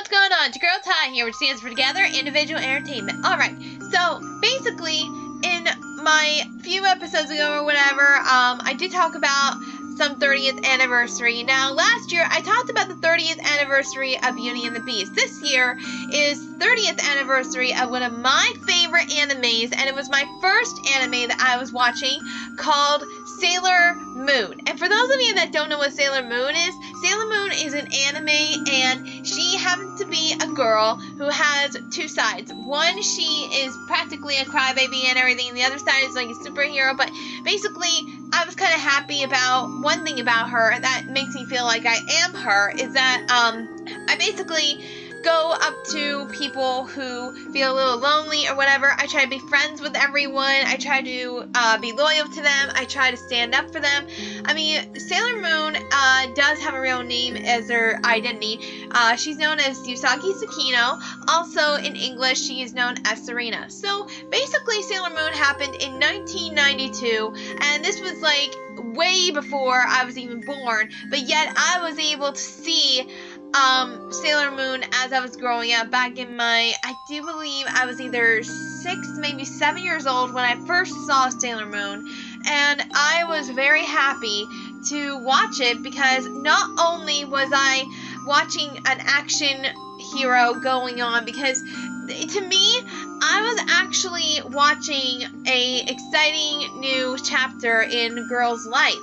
what's going on? It's girl Ty here, which stands for Together Individual Entertainment. Alright, so basically, in my few episodes ago or whatever, um, I did talk about some 30th anniversary. Now, last year I talked about the 30th anniversary of Beauty and the Beast. This year is 30th anniversary of one of my favorite animes, and it was my first anime that I was watching called Sailor Moon. And for those of you that don't know what Sailor Moon is, Sailor Moon is an anime, and she happens to be a girl who has two sides. One, she is practically a crybaby and everything, and the other side is like a superhero. But basically, I was kind of happy about one thing about her that makes me feel like I am her is that um, I basically go up to people who feel a little lonely or whatever. I try to be friends with everyone. I try to uh, be loyal to them. I try to stand up for them. I mean, Sailor Moon uh, does have a real name as her identity. Uh, she's known as Usagi Tsukino. Also, in English, she is known as Serena. So, basically, Sailor Moon happened in 1992, and this was like way before I was even born, but yet I was able to see um, Sailor Moon as I was growing up back in my, I do believe I was either six, maybe seven years old when I first saw Sailor Moon, and I was very happy to watch it because not only was I watching an action hero going on, because to me, I was actually watching a exciting new chapter in girl's life.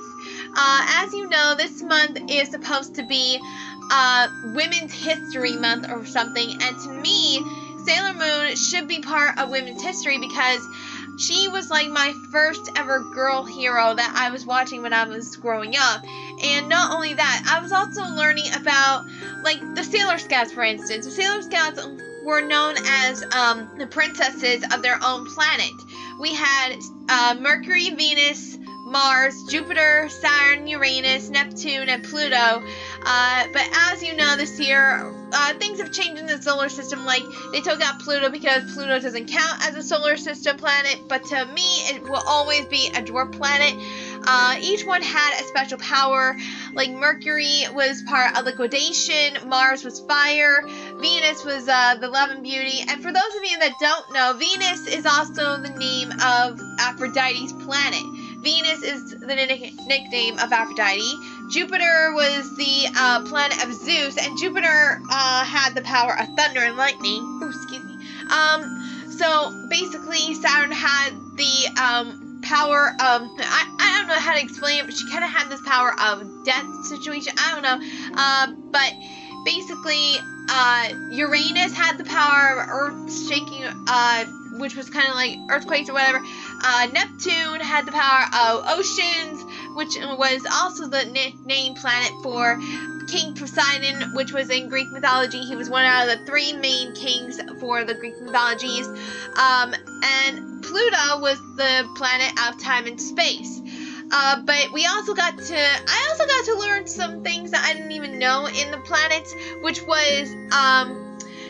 Uh, as you know, this month is supposed to be uh, Women's History Month or something. And to me, Sailor Moon should be part of women's history because she was like my first ever girl hero that I was watching when I was growing up. And not only that, I was also learning about like the Sailor Scouts, for instance. The Sailor Scouts were known as um, the princesses of their own planet. We had uh, Mercury, Venus, Mars, Jupiter, Saturn, Uranus, Neptune, and Pluto. Uh, but as you know, this year uh, things have changed in the solar system. Like they took out Pluto because Pluto doesn't count as a solar system planet. But to me, it will always be a dwarf planet. Uh, each one had a special power. Like Mercury was part of liquidation, Mars was fire, Venus was uh, the love and beauty. And for those of you that don't know, Venus is also the name of Aphrodite's planet. Venus is the nickname of Aphrodite. Jupiter was the uh, planet of Zeus, and Jupiter uh, had the power of thunder and lightning. Ooh, excuse me. Um, so basically, Saturn had the um, power of I, I don't know how to explain it, but she kind of had this power of death situation. I don't know. Uh, but basically, uh, Uranus had the power of Earth shaking, uh, which was kind of like earthquakes or whatever. Uh, Neptune had the power of oceans, which was also the name planet for King Poseidon, which was in Greek mythology. He was one out of the three main kings for the Greek mythologies. Um, and Pluto was the planet of time and space. Uh, but we also got to, I also got to learn some things that I didn't even know in the planets, which was, um,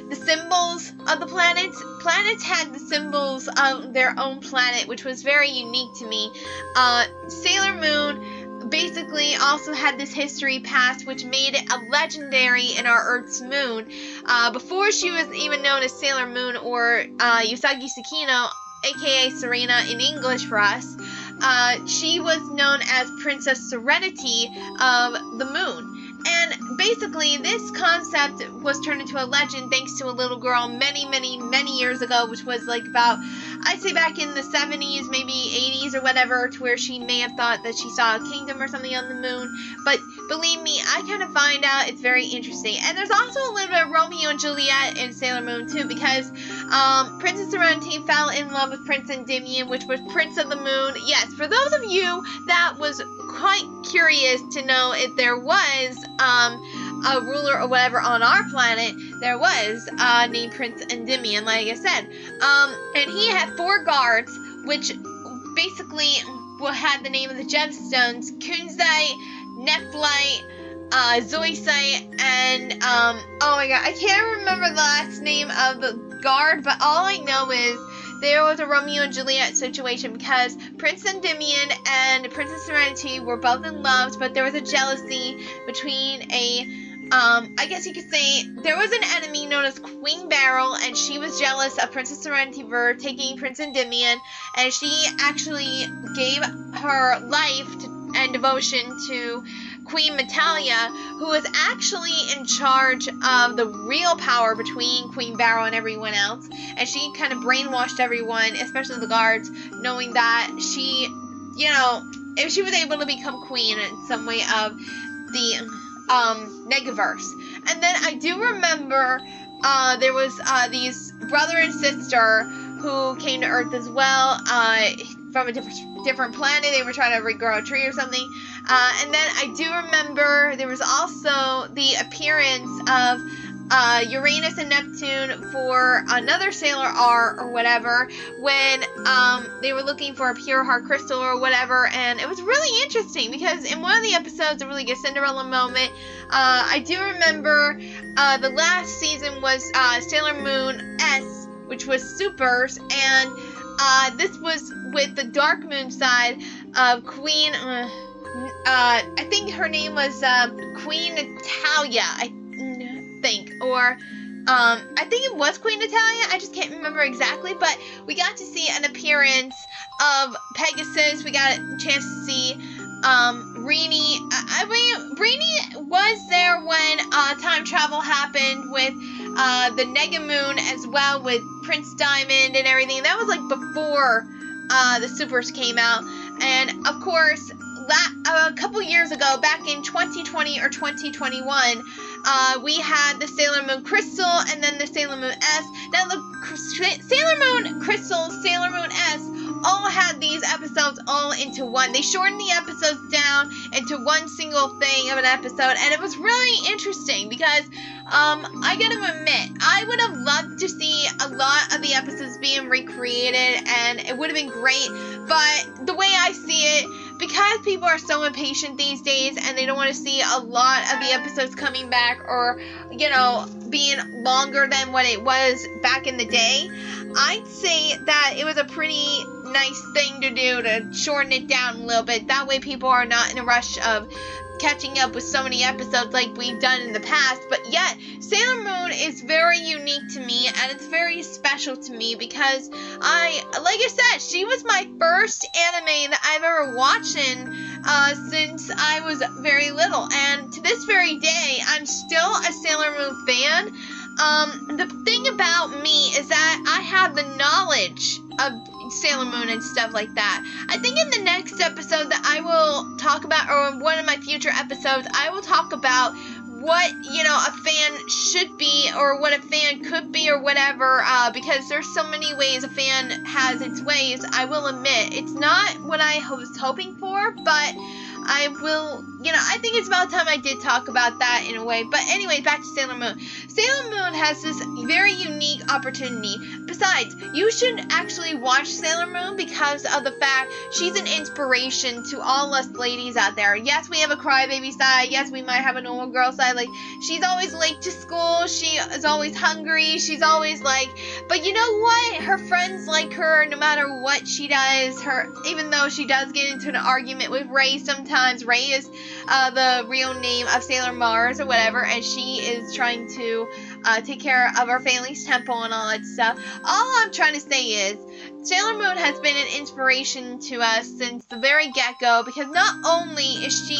the symbols of the planets. Planets had the symbols of their own planet, which was very unique to me. Uh, Sailor Moon basically also had this history past, which made it a legendary in our Earth's moon. Uh, before she was even known as Sailor Moon or uh, Usagi Tsukino, aka Serena in English for us, uh, she was known as Princess Serenity of the Moon. And basically, this concept was turned into a legend thanks to a little girl many, many, many years ago, which was like about, I'd say back in the 70s, maybe 80s or whatever, to where she may have thought that she saw a kingdom or something on the moon. But believe me, I kind of find out it's very interesting. And there's also a little bit of Romeo and Juliet in Sailor Moon, too, because um, Princess Serenity fell in love with Prince Endymion, which was Prince of the Moon. Yes, for those of you that was quite curious to know if there was um, a ruler or whatever on our planet, there was uh, named Prince Endymion, like I said. Um, and he had four guards, which basically had the name of the gemstones Kunzite, Nephrite, uh, Zoisite, and um, oh my god, I can't remember the last name of the guard, but all I know is there was a Romeo and Juliet situation because Prince Endymion and Princess Serenity were both in love, but there was a jealousy between a um, I guess you could say there was an enemy known as Queen Beryl, and she was jealous of Princess Serenity for taking Prince Endymion, and she actually gave her life to, and devotion to Queen Metalia, who was actually in charge of the real power between Queen Beryl and everyone else, and she kind of brainwashed everyone, especially the guards, knowing that she, you know, if she was able to become queen in some way of the um, Negaverse. And then I do remember uh, there was uh, these brother and sister who came to Earth as well uh, from a different different planet. They were trying to regrow a tree or something. Uh, and then I do remember there was also the appearance of uh, Uranus and Neptune for another Sailor R or whatever when um, they were looking for a pure heart crystal or whatever. And it was really interesting because in one of the episodes, a really good Cinderella moment, uh, I do remember uh, the last season was uh, Sailor Moon S, which was Supers, and uh, this was with the Dark Moon side of Queen. Uh, I think her name was Queen Natalia. I think. Or um, I think it was Queen Natalia. I just can't remember exactly. But we got to see an appearance of Pegasus. We got a chance to see um, Reenie. I, mean, Reenie was there when uh, time travel happened with uh, the Negamoon as well with Prince Diamond and everything. That was like before uh, the Supers came out. And of course, a couple years ago, back in 2020 or 2021, uh, we had the Sailor Moon Crystal and then the Sailor Moon S. Now, the Sailor Moon Crystal, Sailor Moon S all had these episodes all into one. They shortened the episodes down into one single thing of an episode, and it was really interesting because um, I gotta admit, I would have loved to see a lot of the episodes being recreated, and it would have been great. But the way I see it, because people are so impatient these days and they don't want to see a lot of the episodes coming back or, you know, being longer than what it was back in the day, I'd say that it was a pretty nice thing to do to shorten it down a little bit. That way people are not in a rush of catching up with so many episodes like we've done in the past, but yet Sailor Moon is very unique to me and it's very special to me because I, like I said, she was my first anime that I've ever watched in, uh, since I was very little, and to this very day, I'm still a Sailor Moon fan. Um, the thing about me is that I have the knowledge of Sailor Moon and stuff like that. I think in the next episode that I will talk about, or in one of my future episodes, I will talk about what you know a fan should be or what a fan could be or whatever uh, because there's so many ways a fan has its ways i will admit it's not what i was hoping for but I will, you know, I think it's about time I did talk about that in a way. But anyway, back to Sailor Moon. Sailor Moon has this very unique opportunity. Besides, you should actually watch Sailor Moon because of the fact she's an inspiration to all us ladies out there. Yes, we have a crybaby side. Yes, we might have a normal girl side. Like, she's always late to school. She is always hungry. She's always like, but you know what? Her friends like her no matter what she does. Her, even though she does get into an argument with Ray sometimes. Ray is uh, the real name of Sailor Mars or whatever, and she is trying to uh, take care of her family's temple and all that stuff. All I'm trying to say is Sailor Moon has been an inspiration to us since the very get go because not only is she,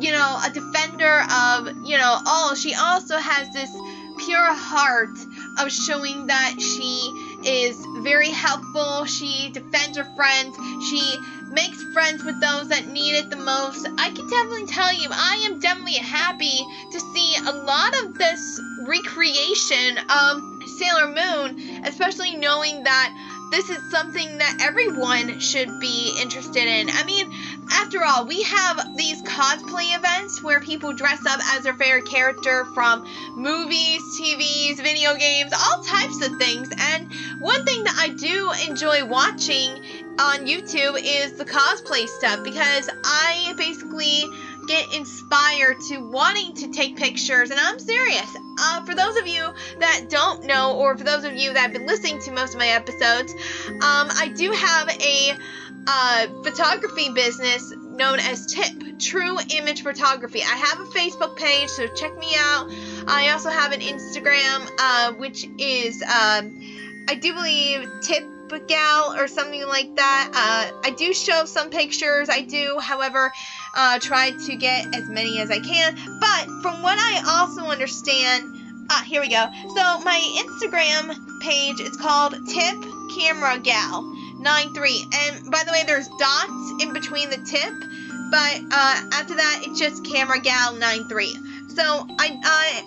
you know, a defender of, you know, all, she also has this pure heart of showing that she is very helpful. She defends her friends. She makes friends with those that need it the most. I can definitely tell you, I am definitely happy to see a lot of this recreation of Sailor Moon, especially knowing that this is something that everyone should be interested in. I mean, after all, we have these cosplay events where people dress up as their favorite character from movies, TVs, video games, all types of things. And one thing that I do enjoy watching on YouTube is the cosplay stuff because I basically get inspired to wanting to take pictures, and I'm serious. Uh, for those of you that don't know, or for those of you that have been listening to most of my episodes, um, I do have a uh, photography business known as TIP, True Image Photography. I have a Facebook page, so check me out. I also have an Instagram, uh, which is, um, I do believe, Tip gal or something like that. Uh, I do show some pictures. I do, however, uh, try to get as many as I can. But from what I also understand, ah, here we go. So my Instagram page is called Tip Camera Gal 93, and by the way, there's dots in between the tip. But uh, after that, it's just Camera Gal 93. So, I,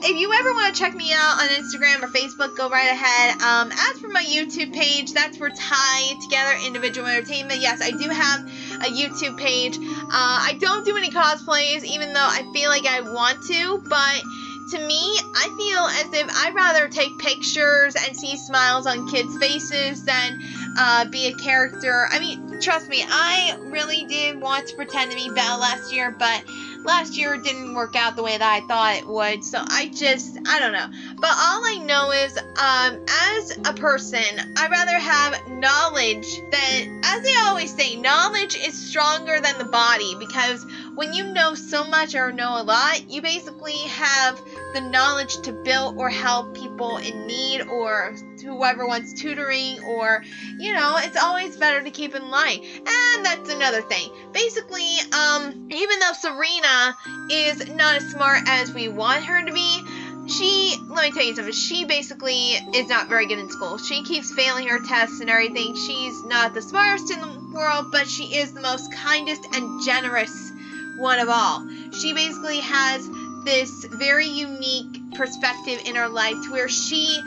uh, if you ever want to check me out on Instagram or Facebook, go right ahead. Um, as for my YouTube page, that's for Tie Together Individual Entertainment. Yes, I do have a YouTube page. Uh, I don't do any cosplays, even though I feel like I want to, but to me, I feel as if I'd rather take pictures and see smiles on kids' faces than uh, be a character. I mean, trust me, I really did want to pretend to be Belle last year, but last year didn't work out the way that I thought it would. So I just, I don't know. But all I know is, um, as a person, I'd rather have knowledge than, as they always say, knowledge is stronger than the body because when you know so much or know a lot, you basically have the knowledge to build or help people in need or whoever wants tutoring or you know it's always better to keep in line. And that's another thing. Basically um even though serena is not as smart as we want her to be she let me tell you something she basically is not very good in school. She keeps failing her tests and everything. She's not the smartest in the world but she is the most kindest and generous one of all. She basically has this very unique perspective in her life to where she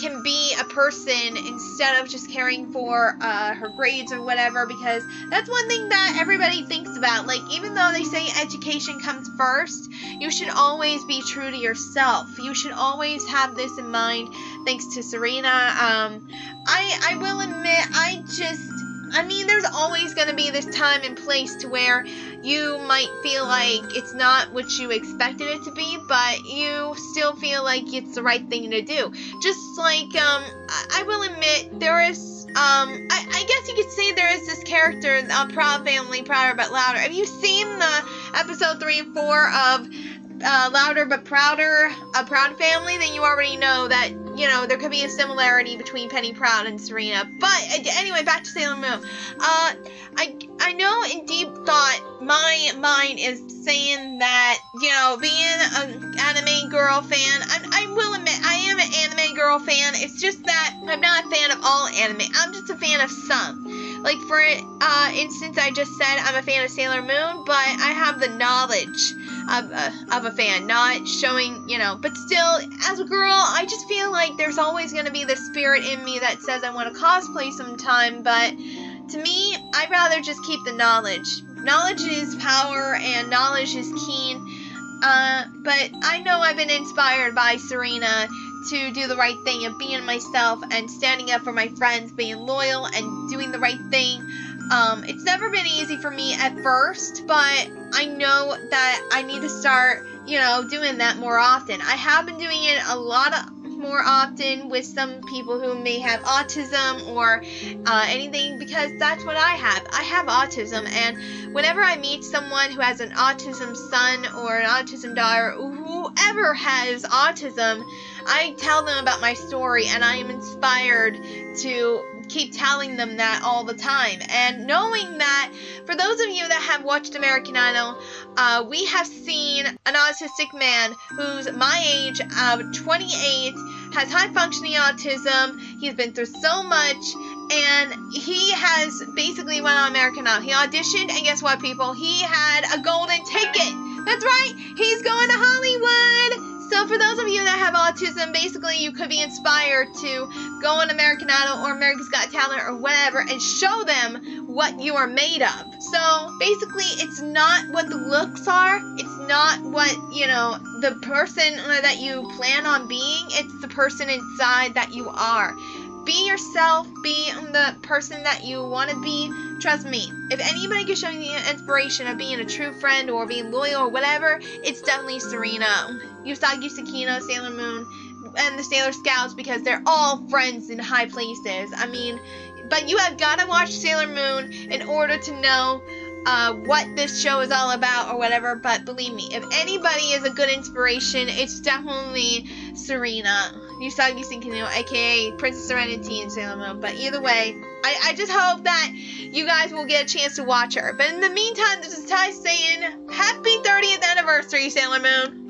can be a person instead of just caring for uh, her grades or whatever because that's one thing that everybody thinks about. Like even though they say education comes first you should always be true to yourself. You should always have this in mind. Thanks to serena. Um, i i will admit i just I mean, there's always going to be this time and place to where you might feel like it's not what you expected it to be, but you still feel like it's the right thing to do. Just like, um, I, I will admit, there is, um, I, I, guess you could say there is this character, uh, Proud Family, Prouder but Louder. Have you seen the episode 3 and 4 of uh, Louder but Prouder, a Proud Family? Then you already know that you know, there could be a similarity between Penny Proud and Serena. But anyway, back to Sailor Moon. Uh, I I know in deep thought, my mind is saying that you know, being an anime girl fan, I, I will admit I am an anime girl fan. It's just that I'm not a fan of all anime. I'm just a fan of some. Like for uh, instance, I just said I'm a fan of Sailor Moon, but I have the knowledge of a, of a fan, not showing, you know, but still, as a girl, I just feel like there's always going to be the spirit in me that says I want to cosplay sometime, but to me, I'd rather just keep the knowledge. Knowledge is power, and knowledge is keen. Uh, but I know I've been inspired by Serena to do the right thing and being myself and standing up for my friends, being loyal and doing the right thing. Um, it's never been easy for me at first, but I know that I need to start, you know, doing that more often. I have been doing it a lot of, more often with some people who may have autism or uh, anything because that's what I have. I have autism, and whenever I meet someone who has an autism son or an autism daughter, whoever has autism, I tell them about my story and I am inspired to keep telling them that all the time. And knowing that, for those of you that have watched American Idol, uh, we have seen an autistic man who's my age of 28, has high functioning autism, he's been through so much. And he has basically went on American Idol. He auditioned, and guess what, people? He had a golden ticket. That's right. He's going to Hollywood. So for those of you that have autism, basically you could be inspired to go on American Idol or America's Got Talent or whatever and show them what you are made of. So basically it's not what the looks are, it's not what, you know, the person that you plan on being, it's the person inside that you are. Be yourself, be the person that you want to be. Trust me, if anybody can show you the inspiration of being a true friend or being loyal or whatever, it's definitely Serena. Usagi Tsukino, Sailor Moon, and the Sailor Scouts because they're all friends in high places. I mean, but you have got to watch Sailor Moon in order to know uh, what this show is all about or whatever. But believe me, if anybody is a good inspiration, it's definitely Serena. Usagi Tsukino, aka Princess Serenity in Sailor Moon. But either way, I, I just hope that you guys will get a chance to watch her. But in the meantime, this is Ty saying, Happy 30th anniversary, Sailor Moon!